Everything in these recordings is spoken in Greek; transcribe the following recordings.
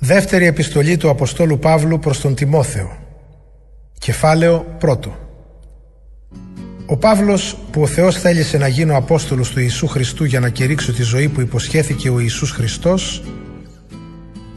Δεύτερη επιστολή του Αποστόλου Παύλου προς τον Τιμόθεο. Κεφάλαιο πρώτο. Ο Παύλος που ο Θεός θέλησε να γίνω Απόστολος του Ιησού Χριστού για να κηρύξω τη ζωή που υποσχέθηκε ο Ιησούς Χριστός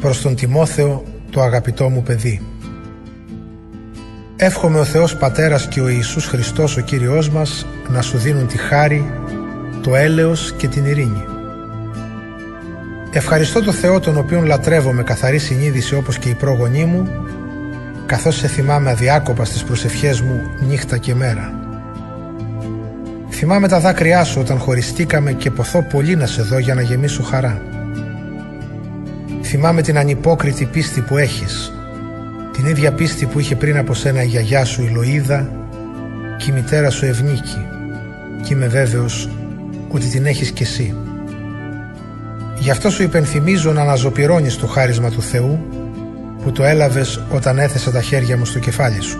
προς τον Τιμόθεο το αγαπητό μου παιδί. Εύχομαι ο Θεός Πατέρας και ο Ιησούς Χριστός ο Κύριος μας να σου δίνουν τη χάρη, το έλεος και την ειρήνη Ευχαριστώ το Θεό τον οποίον λατρεύω με καθαρή συνείδηση όπως και η πρόγονή μου καθώς σε θυμάμαι αδιάκοπα στις προσευχές μου νύχτα και μέρα. Θυμάμαι τα δάκρυά σου όταν χωριστήκαμε και ποθώ πολύ να σε δω για να γεμίσω χαρά. Θυμάμαι την ανυπόκριτη πίστη που έχεις, την ίδια πίστη που είχε πριν από σένα η γιαγιά σου η Λοΐδα και η μητέρα σου Ευνίκη και είμαι βέβαιος ότι την έχεις κι εσύ. Γι' αυτό σου υπενθυμίζω να αναζωπυρώνεις το χάρισμα του Θεού που το έλαβες όταν έθεσα τα χέρια μου στο κεφάλι σου.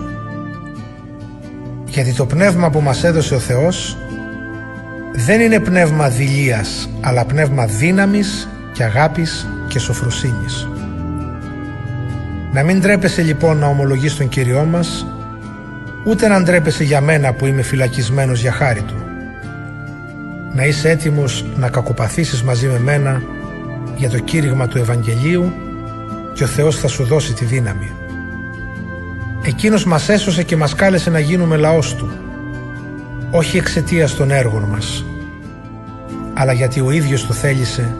Γιατί το πνεύμα που μας έδωσε ο Θεός δεν είναι πνεύμα δηλίας, αλλά πνεύμα δύναμης και αγάπης και σοφροσύνης. Να μην τρέπεσαι λοιπόν να ομολογείς τον Κύριό μας, ούτε να ντρέπεσαι για μένα που είμαι φυλακισμένος για χάρη Του να είσαι έτοιμος να κακοπαθήσεις μαζί με μένα για το κήρυγμα του Ευαγγελίου και ο Θεός θα σου δώσει τη δύναμη. Εκείνος μας έσωσε και μας κάλεσε να γίνουμε λαός Του, όχι εξαιτίας των έργων μας, αλλά γιατί ο ίδιος το θέλησε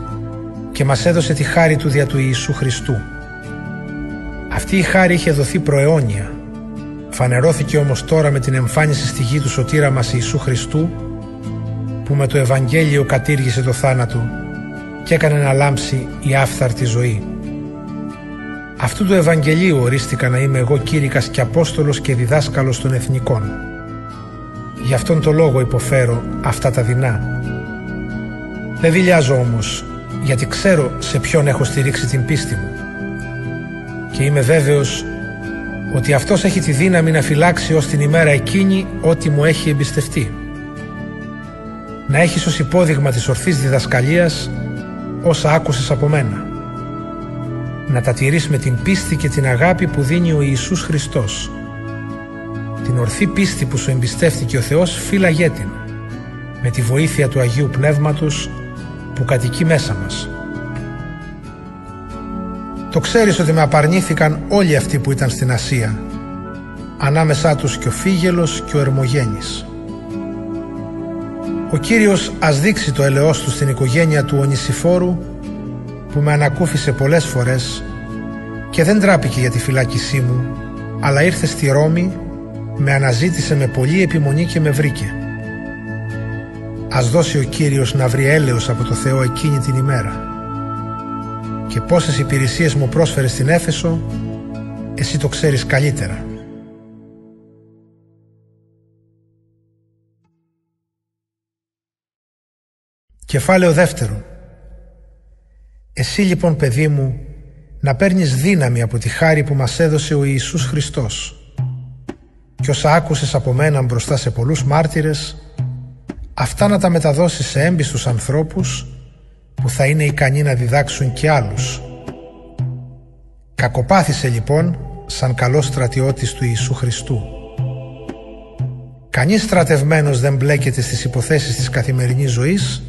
και μας έδωσε τη χάρη Του δια του Ιησού Χριστού. Αυτή η χάρη είχε δοθεί προαιώνια, φανερώθηκε όμως τώρα με την εμφάνιση στη γη του σωτήρα μας Ιησού Χριστού που με το Ευαγγέλιο κατήργησε το θάνατο και έκανε να λάμψει η άφθαρτη ζωή. Αυτού του Ευαγγελίου ορίστηκα να είμαι εγώ κήρυκας και Απόστολος και διδάσκαλος των εθνικών. Γι' αυτόν το λόγο υποφέρω αυτά τα δεινά. Δεν δηλιάζω όμως, γιατί ξέρω σε ποιον έχω στηρίξει την πίστη μου. Και είμαι βέβαιος ότι αυτός έχει τη δύναμη να φυλάξει ως την ημέρα εκείνη ό,τι μου έχει εμπιστευτεί να έχεις ως υπόδειγμα της ορθής διδασκαλίας όσα άκουσες από μένα. Να τα τηρείς με την πίστη και την αγάπη που δίνει ο Ιησούς Χριστός. Την ορθή πίστη που σου εμπιστεύτηκε ο Θεός φύλαγέ την, με τη βοήθεια του Αγίου Πνεύματος που κατοικεί μέσα μας. Το ξέρεις ότι με απαρνήθηκαν όλοι αυτοί που ήταν στην Ασία, ανάμεσά τους και ο Φίγελος και ο Ερμογένης. Ο Κύριος ας δείξει το ελαιός του στην οικογένεια του Ονησιφόρου που με ανακούφισε πολλές φορές και δεν τράπηκε για τη φυλάκισή μου αλλά ήρθε στη Ρώμη, με αναζήτησε με πολλή επιμονή και με βρήκε. Ας δώσει ο Κύριος να βρει έλεος από το Θεό εκείνη την ημέρα. Και πόσες υπηρεσίες μου πρόσφερες στην Έφεσο, εσύ το ξέρεις καλύτερα. Κεφάλαιο δεύτερο. Εσύ λοιπόν παιδί μου να παίρνεις δύναμη από τη χάρη που μας έδωσε ο Ιησούς Χριστός και όσα άκουσες από μένα μπροστά σε πολλούς μάρτυρες αυτά να τα μεταδώσεις σε έμπιστους ανθρώπους που θα είναι ικανοί να διδάξουν και άλλους. Κακοπάθησε λοιπόν σαν καλός στρατιώτης του Ιησού Χριστού. Κανείς στρατευμένος δεν μπλέκεται στις υποθέσεις της καθημερινής ζωής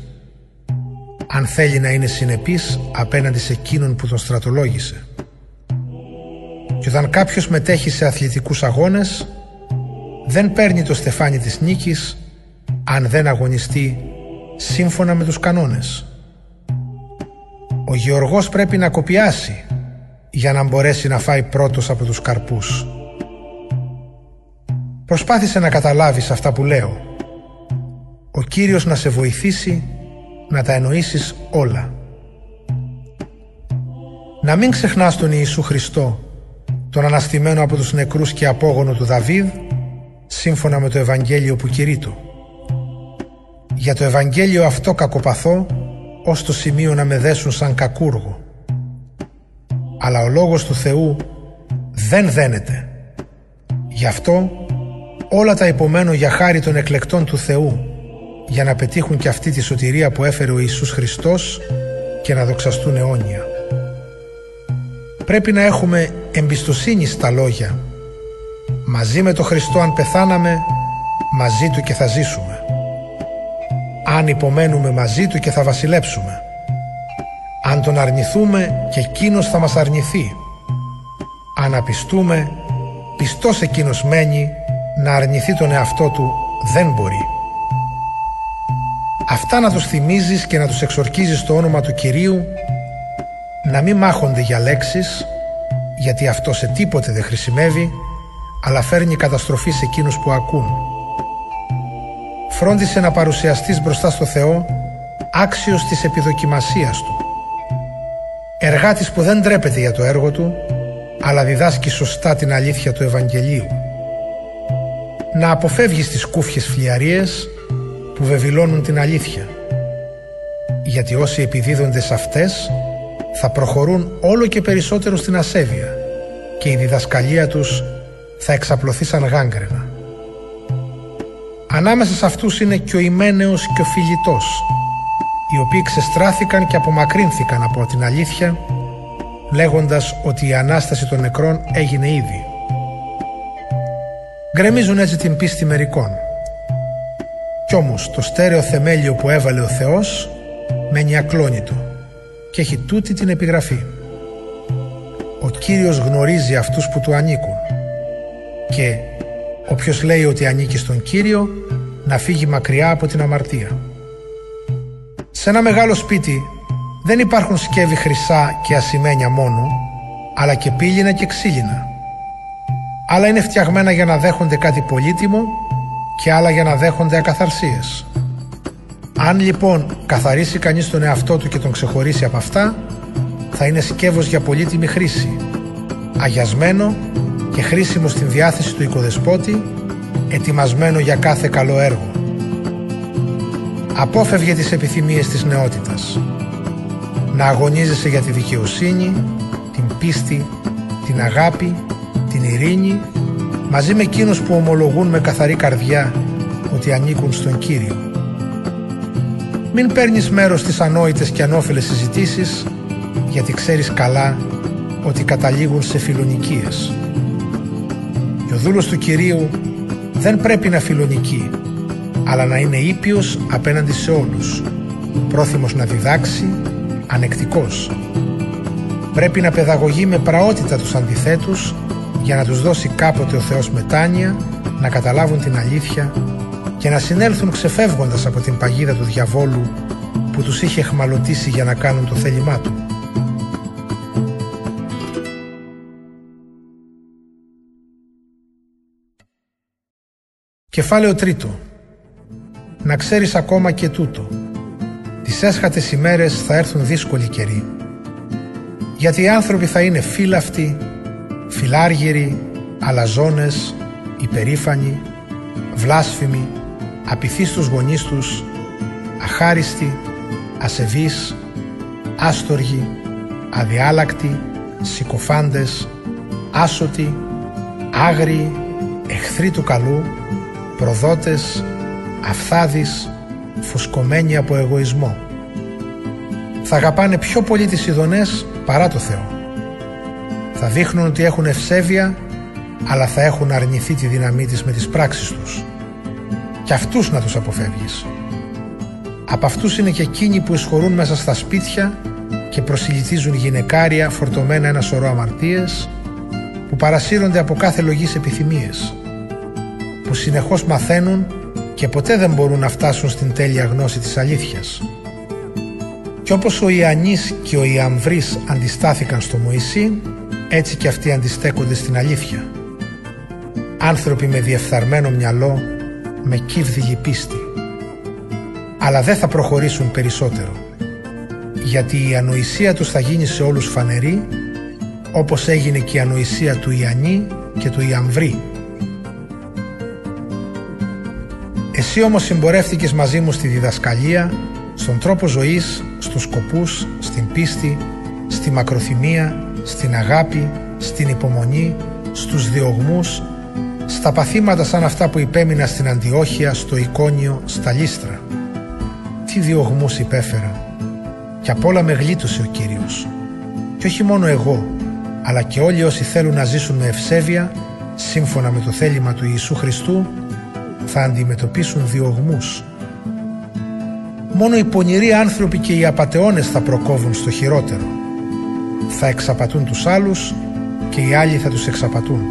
αν θέλει να είναι συνεπής απέναντι σε εκείνον που τον στρατολόγησε. Και όταν κάποιος μετέχει σε αθλητικούς αγώνες, δεν παίρνει το στεφάνι της νίκης αν δεν αγωνιστεί σύμφωνα με τους κανόνες. Ο Γεωργός πρέπει να κοπιάσει για να μπορέσει να φάει πρώτος από τους καρπούς. Προσπάθησε να καταλάβεις αυτά που λέω. Ο Κύριος να σε βοηθήσει να τα εννοήσεις όλα. Να μην ξεχνάς τον Ιησού Χριστό, τον αναστημένο από τους νεκρούς και απόγονο του Δαβίδ, σύμφωνα με το Ευαγγέλιο που κηρύττω. Για το Ευαγγέλιο αυτό κακοπαθώ, ως το σημείο να με δέσουν σαν κακούργο. Αλλά ο Λόγος του Θεού δεν δένεται. Γι' αυτό όλα τα υπομένω για χάρη των εκλεκτών του Θεού, για να πετύχουν και αυτή τη σωτηρία που έφερε ο Ιησούς Χριστός και να δοξαστούν αιώνια. πρέπει να έχουμε εμπιστοσύνη στα λόγια. Μαζί με το Χριστό αν πεθάναμε, μαζί Του και θα ζήσουμε. Αν υπομένουμε μαζί Του και θα βασιλέψουμε. Αν Τον αρνηθούμε και εκείνος θα μας αρνηθεί. Αν απιστούμε, πιστός εκείνος μένει να αρνηθεί τον εαυτό του δεν μπορεί. Αυτά να τους θυμίζεις και να τους εξορκίζεις το όνομα του Κυρίου να μην μάχονται για λέξεις γιατί αυτό σε τίποτε δεν χρησιμεύει αλλά φέρνει καταστροφή σε εκείνους που ακούν. Φρόντισε να παρουσιαστείς μπροστά στο Θεό άξιος της επιδοκιμασίας Του. Εργάτης που δεν τρέπεται για το έργο Του αλλά διδάσκει σωστά την αλήθεια του Ευαγγελίου. Να αποφεύγεις τις κούφιες φλιαρίες που βεβηλώνουν την αλήθεια. Γιατί όσοι επιδίδονται σε αυτές θα προχωρούν όλο και περισσότερο στην ασέβεια και η διδασκαλία τους θα εξαπλωθεί σαν γάγκρενα. Ανάμεσα σε αυτούς είναι και ο Ιμένεος και ο Φιλιτός, οι οποίοι ξεστράφηκαν και απομακρύνθηκαν από την αλήθεια, λέγοντας ότι η Ανάσταση των νεκρών έγινε ήδη. Γκρεμίζουν έτσι την πίστη μερικών. Κι όμως το στέρεο θεμέλιο που έβαλε ο Θεός μένει ακλόνητο και έχει τούτη την επιγραφή. Ο Κύριος γνωρίζει αυτούς που του ανήκουν και όποιος λέει ότι ανήκει στον Κύριο να φύγει μακριά από την αμαρτία. Σε ένα μεγάλο σπίτι δεν υπάρχουν σκεύη χρυσά και ασημένια μόνο, αλλά και πύληνα και ξύλινα. Άλλα είναι φτιαγμένα για να δέχονται κάτι πολύτιμο και άλλα για να δέχονται ακαθαρσίες. Αν λοιπόν καθαρίσει κανείς τον εαυτό του και τον ξεχωρίσει από αυτά, θα είναι σκεύος για πολύτιμη χρήση, αγιασμένο και χρήσιμο στην διάθεση του οικοδεσπότη, ετοιμασμένο για κάθε καλό έργο. Απόφευγε τις επιθυμίες της νεότητας. Να αγωνίζεσαι για τη δικαιοσύνη, την πίστη, την αγάπη, την ειρήνη, μαζί με εκείνους που ομολογούν με καθαρή καρδιά ότι ανήκουν στον Κύριο. Μην παίρνεις μέρος στις ανόητες και ανώφελες συζητήσεις, γιατί ξέρεις καλά ότι καταλήγουν σε φιλονικίες. Και ο δούλος του Κυρίου δεν πρέπει να φιλονικεί, αλλά να είναι ήπιος απέναντι σε όλους, πρόθυμος να διδάξει, ανεκτικός. Πρέπει να παιδαγωγεί με πραότητα τους αντιθέτους για να τους δώσει κάποτε ο Θεός μετάνοια, να καταλάβουν την αλήθεια και να συνέλθουν ξεφεύγοντας από την παγίδα του διαβόλου που τους είχε χμαλωτήσει για να κάνουν το θέλημά του. Κεφάλαιο τρίτο. Να ξέρεις ακόμα και τούτο. Τις έσχατες ημέρες θα έρθουν δύσκολοι καιροί. Γιατί οι άνθρωποι θα είναι φύλαυτοι, φιλάργυροι, αλαζόνες, υπερήφανοι, βλάσφημοι, απειθείς στους γονείς τους, αχάριστοι, ασεβείς, άστοργοι, αδιάλακτοι, συκοφάντες, άσωτοι, άγριοι, εχθροί του καλού, προδότες, αφθάδεις, φουσκωμένοι από εγωισμό. Θα αγαπάνε πιο πολύ τις ειδονές παρά το Θεό. Θα δείχνουν ότι έχουν ευσέβεια, αλλά θα έχουν αρνηθεί τη δύναμή της με τις πράξεις τους. Και αυτούς να τους αποφεύγεις. Από αυτούς είναι και εκείνοι που εισχωρούν μέσα στα σπίτια και προσιλητίζουν γυναικάρια φορτωμένα ένα σωρό αμαρτίες που παρασύρονται από κάθε λογής επιθυμίες που συνεχώς μαθαίνουν και ποτέ δεν μπορούν να φτάσουν στην τέλεια γνώση της αλήθειας. Και όπως ο Ιαννής και ο Ιαμβρής αντιστάθηκαν στο Μωυσή, έτσι και αυτοί αντιστέκονται στην αλήθεια. Άνθρωποι με διεφθαρμένο μυαλό, με κύβδηλη πίστη. Αλλά δεν θα προχωρήσουν περισσότερο, γιατί η ανοησία τους θα γίνει σε όλους φανερή, όπως έγινε και η ανοησία του Ιαννή και του Ιαμβρή, Εσύ όμως συμπορεύτηκες μαζί μου στη διδασκαλία, στον τρόπο ζωής, στους σκοπούς, στην πίστη, στη μακροθυμία, στην αγάπη, στην υπομονή, στους διωγμούς, στα παθήματα σαν αυτά που υπέμεινα στην Αντιόχεια, στο Εικόνιο, στα Λίστρα. Τι διωγμούς υπέφερα. Κι απ' όλα με γλίτωσε ο Κύριος. Και όχι μόνο εγώ, αλλά και όλοι όσοι θέλουν να ζήσουν με ευσέβεια, σύμφωνα με το θέλημα του Ιησού Χριστού, θα αντιμετωπίσουν διωγμούς. Μόνο οι πονηροί άνθρωποι και οι απατεώνες θα προκόβουν στο χειρότερο. Θα εξαπατούν τους άλλους και οι άλλοι θα τους εξαπατούν.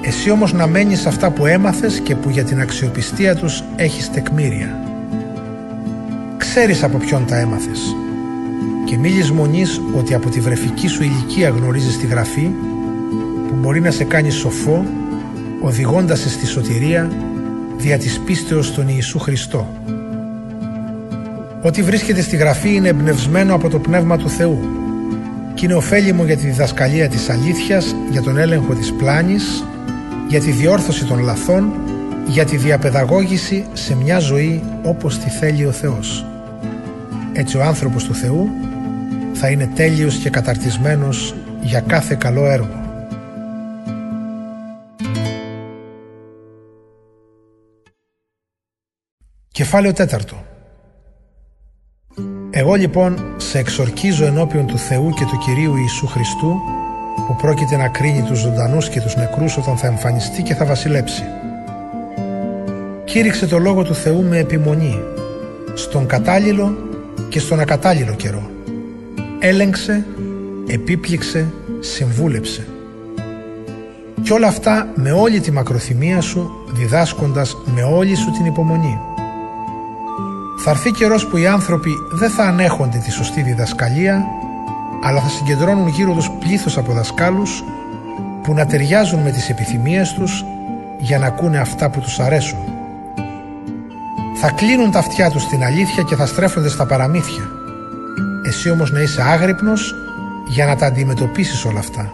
Εσύ όμως να μένεις αυτά που έμαθες και που για την αξιοπιστία τους έχεις τεκμήρια. Ξέρεις από ποιον τα έμαθες και μη λησμονείς ότι από τη βρεφική σου ηλικία γνωρίζεις τη Γραφή που μπορεί να σε κάνει σοφό οδηγώντας σε στη σωτηρία δια της πίστεως στον Ιησού Χριστό. Ό,τι βρίσκεται στη Γραφή είναι εμπνευσμένο από το Πνεύμα του Θεού και είναι ωφέλιμο για τη διδασκαλία της αλήθειας, για τον έλεγχο της πλάνης, για τη διόρθωση των λαθών, για τη διαπαιδαγώγηση σε μια ζωή όπως τη θέλει ο Θεός. Έτσι ο άνθρωπος του Θεού θα είναι τέλειος και καταρτισμένος για κάθε καλό έργο. Κεφάλαιο τέταρτο Εγώ λοιπόν σε εξορκίζω ενώπιον του Θεού και του Κυρίου Ιησού Χριστού που πρόκειται να κρίνει τους ζωντανούς και τους νεκρούς όταν θα εμφανιστεί και θα βασιλέψει. Κήρυξε το Λόγο του Θεού με επιμονή, στον κατάλληλο και στον ακατάλληλο καιρό. Έλεγξε, επίπληξε, συμβούλεψε. Και όλα αυτά με όλη τη μακροθυμία σου, διδάσκοντας με όλη σου την υπομονή. Θα έρθει καιρός που οι άνθρωποι δεν θα ανέχονται τη σωστή διδασκαλία, αλλά θα συγκεντρώνουν γύρω τους πλήθος από δασκάλους που να ταιριάζουν με τις επιθυμίες τους για να ακούνε αυτά που τους αρέσουν. Θα κλείνουν τα αυτιά τους στην αλήθεια και θα στρέφονται στα παραμύθια. Εσύ όμως να είσαι άγρυπνος για να τα αντιμετωπίσεις όλα αυτά.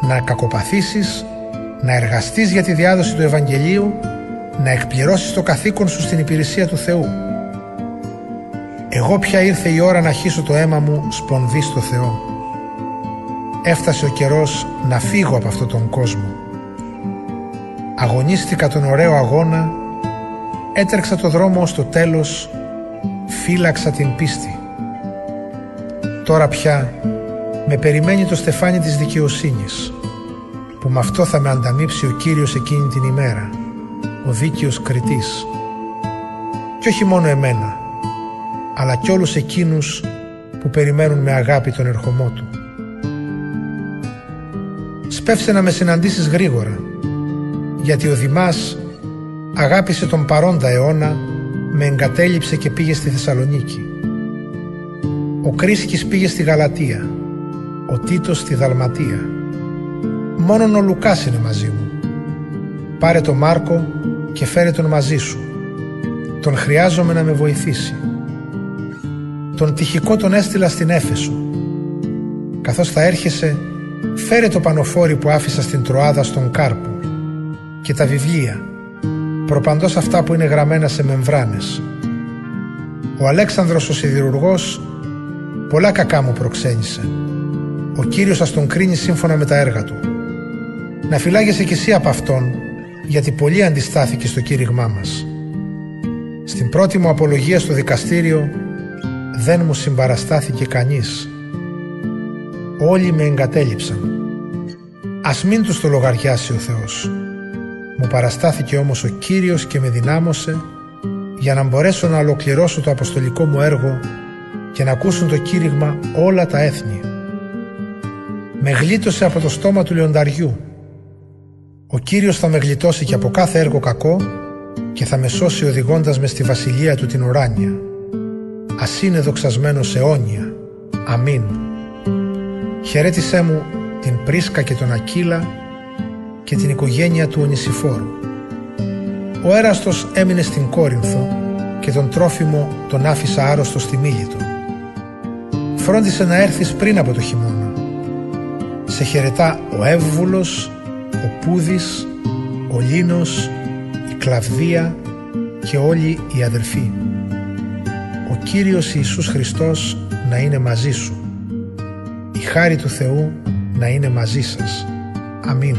Να κακοπαθήσεις, να εργαστείς για τη διάδοση του Ευαγγελίου, να εκπληρώσεις το καθήκον σου στην υπηρεσία του Θεού. Εγώ πια ήρθε η ώρα να χύσω το αίμα μου σπονδί στο Θεό. Έφτασε ο καιρός να φύγω από αυτόν τον κόσμο. Αγωνίστηκα τον ωραίο αγώνα, έτρεξα το δρόμο στο τέλος, φύλαξα την πίστη. Τώρα πια με περιμένει το στεφάνι της δικαιοσύνης, που με αυτό θα με ανταμείψει ο Κύριος εκείνη την ημέρα, ο δίκαιος κριτής. Και όχι μόνο εμένα, αλλά κι όλους εκείνους που περιμένουν με αγάπη τον ερχομό του. Σπεύσε να με συναντήσεις γρήγορα, γιατί ο Δημάς αγάπησε τον παρόντα αιώνα, με εγκατέλειψε και πήγε στη Θεσσαλονίκη. Ο Κρίσκης πήγε στη Γαλατία, ο Τίτος στη Δαλματία. Μόνον ο Λουκάς είναι μαζί μου. Πάρε τον Μάρκο και φέρε τον μαζί σου. Τον χρειάζομαι να με βοηθήσει. Τον τυχικό τον έστειλα στην Έφεσο. Καθώς θα έρχεσαι, φέρε το πανοφόρι που άφησα στην Τροάδα στον Κάρπο και τα βιβλία, προπαντός αυτά που είναι γραμμένα σε μεμβράνες. Ο Αλέξανδρος ο Σιδηρουργός πολλά κακά μου προξένησε. Ο Κύριος θα τον κρίνει σύμφωνα με τα έργα του. Να φυλάγεσαι κι εσύ από αυτόν, γιατί πολύ αντιστάθηκε στο κήρυγμά μας. Στην πρώτη μου απολογία στο δικαστήριο δεν μου συμπαραστάθηκε κανείς. Όλοι με εγκατέλειψαν. Ας μην τους το λογαριάσει ο Θεός. Μου παραστάθηκε όμως ο Κύριος και με δυνάμωσε για να μπορέσω να ολοκληρώσω το αποστολικό μου έργο και να ακούσουν το κήρυγμα όλα τα έθνη. Με γλίτωσε από το στόμα του λιονταριού. Ο Κύριος θα με γλιτώσει και από κάθε έργο κακό και θα με σώσει οδηγώντας με στη βασιλεία του την ουράνια ας είναι δοξασμένος αιώνια. Αμήν. Χαιρέτησέ μου την Πρίσκα και τον Ακύλα και την οικογένεια του Ονησιφόρου. Ο έραστος έμεινε στην Κόρινθο και τον τρόφιμο τον άφησα άρρωστο στη Μίλητο. Φρόντισε να έρθεις πριν από το χειμώνα. Σε χαιρετά ο Εύβουλος, ο Πούδης, ο Λίνος, η Κλαβδία και όλοι οι αδερφοί. Κύριος Ιησούς Χριστός να είναι μαζί σου. Η χάρη του Θεού να είναι μαζί σας. Αμήν.